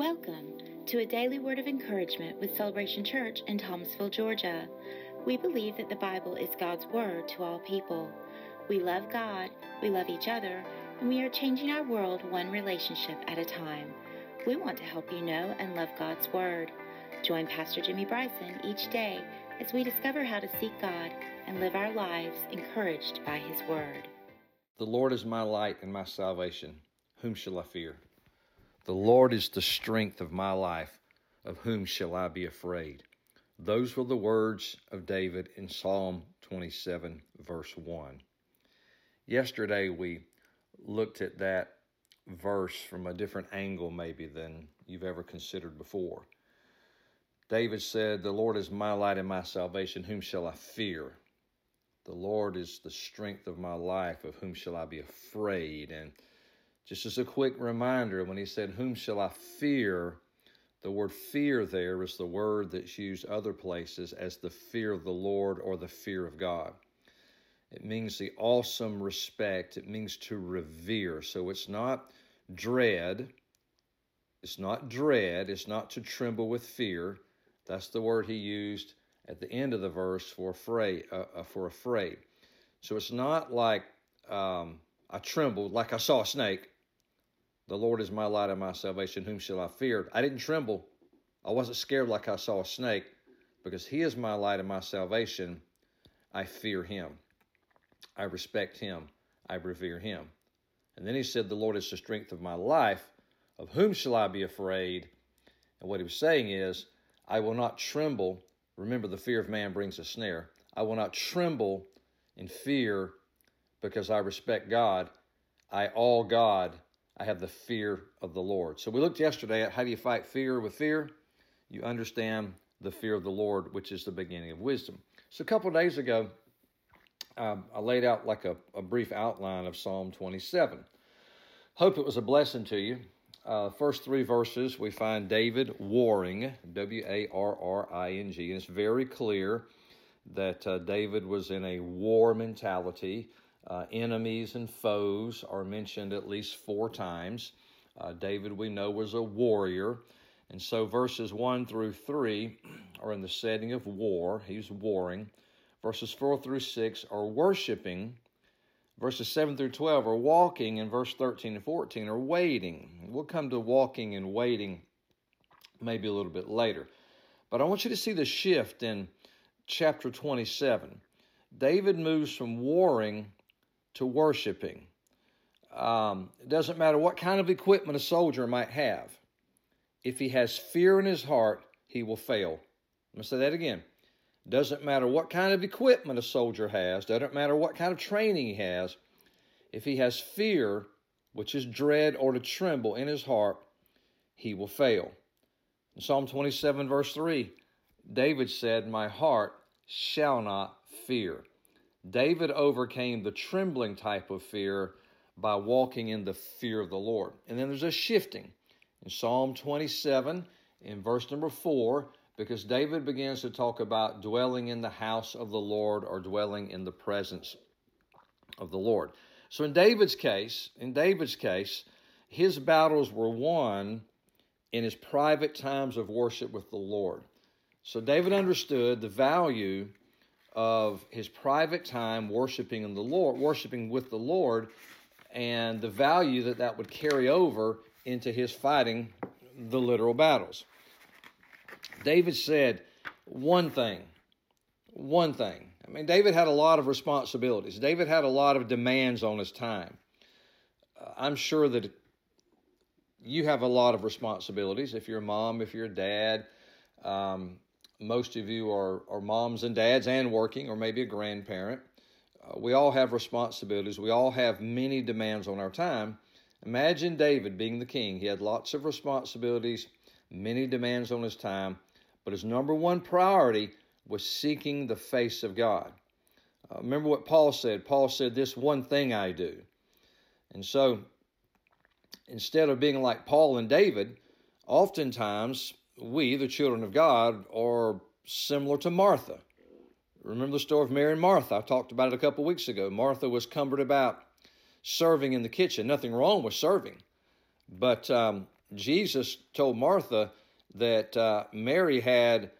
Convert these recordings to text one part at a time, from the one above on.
Welcome to a daily word of encouragement with Celebration Church in Thomasville, Georgia. We believe that the Bible is God's word to all people. We love God, we love each other, and we are changing our world one relationship at a time. We want to help you know and love God's word. Join Pastor Jimmy Bryson each day as we discover how to seek God and live our lives encouraged by his word. The Lord is my light and my salvation. Whom shall I fear? The Lord is the strength of my life. Of whom shall I be afraid? Those were the words of David in Psalm 27, verse 1. Yesterday we looked at that verse from a different angle, maybe, than you've ever considered before. David said, The Lord is my light and my salvation. Whom shall I fear? The Lord is the strength of my life. Of whom shall I be afraid? And just as a quick reminder, when he said, Whom shall I fear? The word fear there is the word that's used other places as the fear of the Lord or the fear of God. It means the awesome respect, it means to revere. So it's not dread. It's not dread. It's not to tremble with fear. That's the word he used at the end of the verse for afraid. Uh, uh, for afraid. So it's not like um, I trembled, like I saw a snake. The Lord is my light and my salvation. Whom shall I fear? I didn't tremble. I wasn't scared like I saw a snake because He is my light and my salvation. I fear Him. I respect Him. I revere Him. And then He said, The Lord is the strength of my life. Of whom shall I be afraid? And what He was saying is, I will not tremble. Remember, the fear of man brings a snare. I will not tremble in fear because I respect God. I all God I have the fear of the Lord. So we looked yesterday at how do you fight fear with fear? You understand the fear of the Lord, which is the beginning of wisdom. So a couple days ago, um, I laid out like a, a, brief outline of Psalm 27. Hope it was a blessing to you. Uh, first three verses, we find David warring, W A R R I N G, and it's very clear that uh, David was in a war mentality. Uh, enemies and foes are mentioned at least four times. Uh, David, we know, was a warrior. And so verses 1 through 3 are in the setting of war. He's warring. Verses 4 through 6 are worshiping. Verses 7 through 12 are walking. And verse 13 and 14 are waiting. We'll come to walking and waiting maybe a little bit later. But I want you to see the shift in chapter 27. David moves from warring to worshiping. Um, it doesn't matter what kind of equipment a soldier might have. If he has fear in his heart, he will fail. I'm going to say that again. Doesn't matter what kind of equipment a soldier has, doesn't matter what kind of training he has. If he has fear, which is dread or to tremble in his heart, he will fail. In Psalm 27, verse 3, David said, My heart shall not fear. David overcame the trembling type of fear by walking in the fear of the Lord. And then there's a shifting in Psalm 27, in verse number 4, because David begins to talk about dwelling in the house of the Lord or dwelling in the presence of the Lord. So in David's case, in David's case, his battles were won in his private times of worship with the Lord. So David understood the value of his private time worshiping in the Lord, worshiping with the Lord, and the value that that would carry over into his fighting the literal battles. David said one thing, one thing. I mean, David had a lot of responsibilities. David had a lot of demands on his time. Uh, I'm sure that you have a lot of responsibilities. If you're a mom, if you're a dad, um, most of you are, are moms and dads and working, or maybe a grandparent. Uh, we all have responsibilities. We all have many demands on our time. Imagine David being the king. He had lots of responsibilities, many demands on his time, but his number one priority was seeking the face of God. Uh, remember what Paul said? Paul said, This one thing I do. And so, instead of being like Paul and David, oftentimes we, the children of God, are similar to Martha. Remember the story of Mary and Martha? I talked about it a couple weeks ago. Martha was cumbered about serving in the kitchen. Nothing wrong with serving. But um, Jesus told Martha that uh, Mary had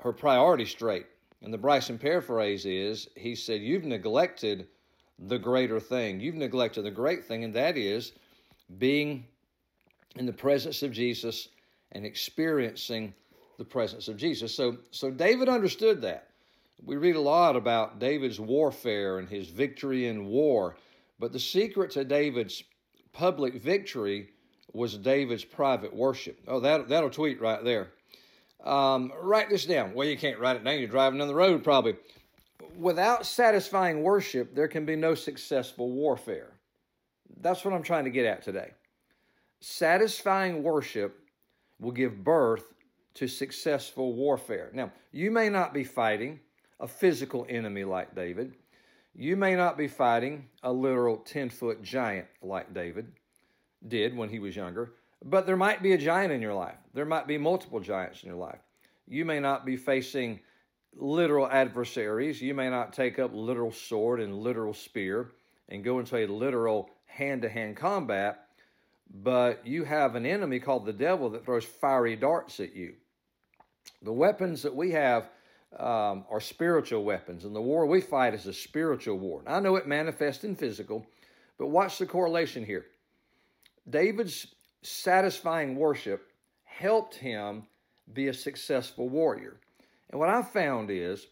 her priority straight. And the Bryson paraphrase is He said, You've neglected the greater thing. You've neglected the great thing, and that is being in the presence of Jesus and experiencing the presence of Jesus. So, so David understood that. We read a lot about David's warfare and his victory in war, but the secret to David's public victory was David's private worship. Oh, that, that'll tweet right there. Um, write this down. Well, you can't write it down. You're driving down the road probably. Without satisfying worship, there can be no successful warfare. That's what I'm trying to get at today. Satisfying worship will give birth to successful warfare. Now, you may not be fighting a physical enemy like David. You may not be fighting a literal 10 foot giant like David did when he was younger, but there might be a giant in your life. There might be multiple giants in your life. You may not be facing literal adversaries. You may not take up literal sword and literal spear and go into a literal hand to hand combat, but you have an enemy called the devil that throws fiery darts at you. The weapons that we have um, are spiritual weapons, and the war we fight is a spiritual war. I know it manifests in physical, but watch the correlation here. David's satisfying worship helped him be a successful warrior. And what I found is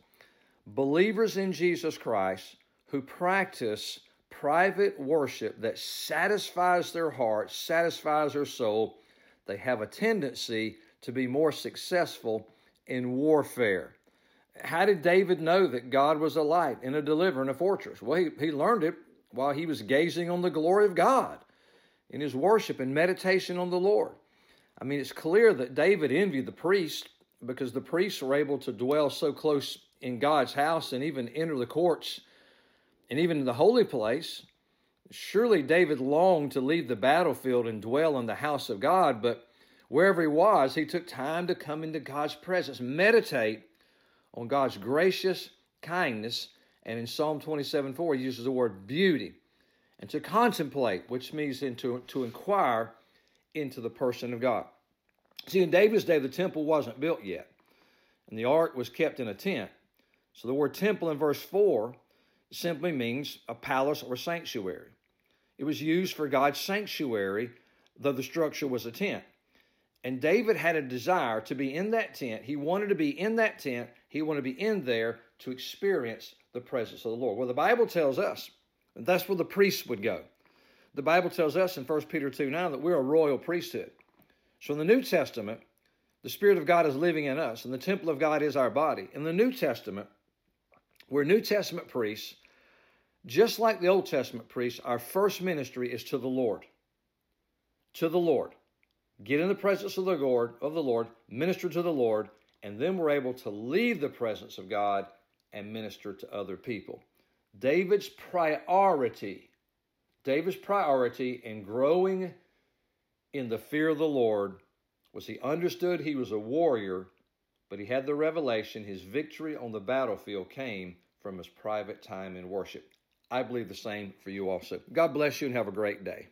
believers in Jesus Christ who practice private worship that satisfies their heart, satisfies their soul, they have a tendency to be more successful in warfare. How did David know that God was a light and a deliverer in a fortress? Well, he, he learned it while he was gazing on the glory of God in his worship and meditation on the Lord. I mean, it's clear that David envied the priests because the priests were able to dwell so close in God's house and even enter the courts and even in the holy place. Surely David longed to leave the battlefield and dwell in the house of God, but wherever he was, he took time to come into God's presence, meditate on God's gracious kindness. And in Psalm 27 4, he uses the word beauty and to contemplate, which means into, to inquire into the person of God. See, in David's day, the temple wasn't built yet, and the ark was kept in a tent. So the word temple in verse 4 simply means a palace or sanctuary. It was used for God's sanctuary, though the structure was a tent. And David had a desire to be in that tent. He wanted to be in that tent. He wanted to be in there to experience the presence of the Lord. Well, the Bible tells us that's where the priests would go. The Bible tells us in 1 Peter 2 9 that we're a royal priesthood. So in the New Testament, the Spirit of God is living in us, and the temple of God is our body. In the New Testament, we're New Testament priests. Just like the Old Testament priests, our first ministry is to the Lord. To the Lord. Get in the presence of the Lord, of the Lord, minister to the Lord, and then we're able to leave the presence of God and minister to other people. David's priority, David's priority in growing in the fear of the Lord was he understood he was a warrior, but he had the revelation his victory on the battlefield came from his private time in worship. I believe the same for you also. God bless you and have a great day.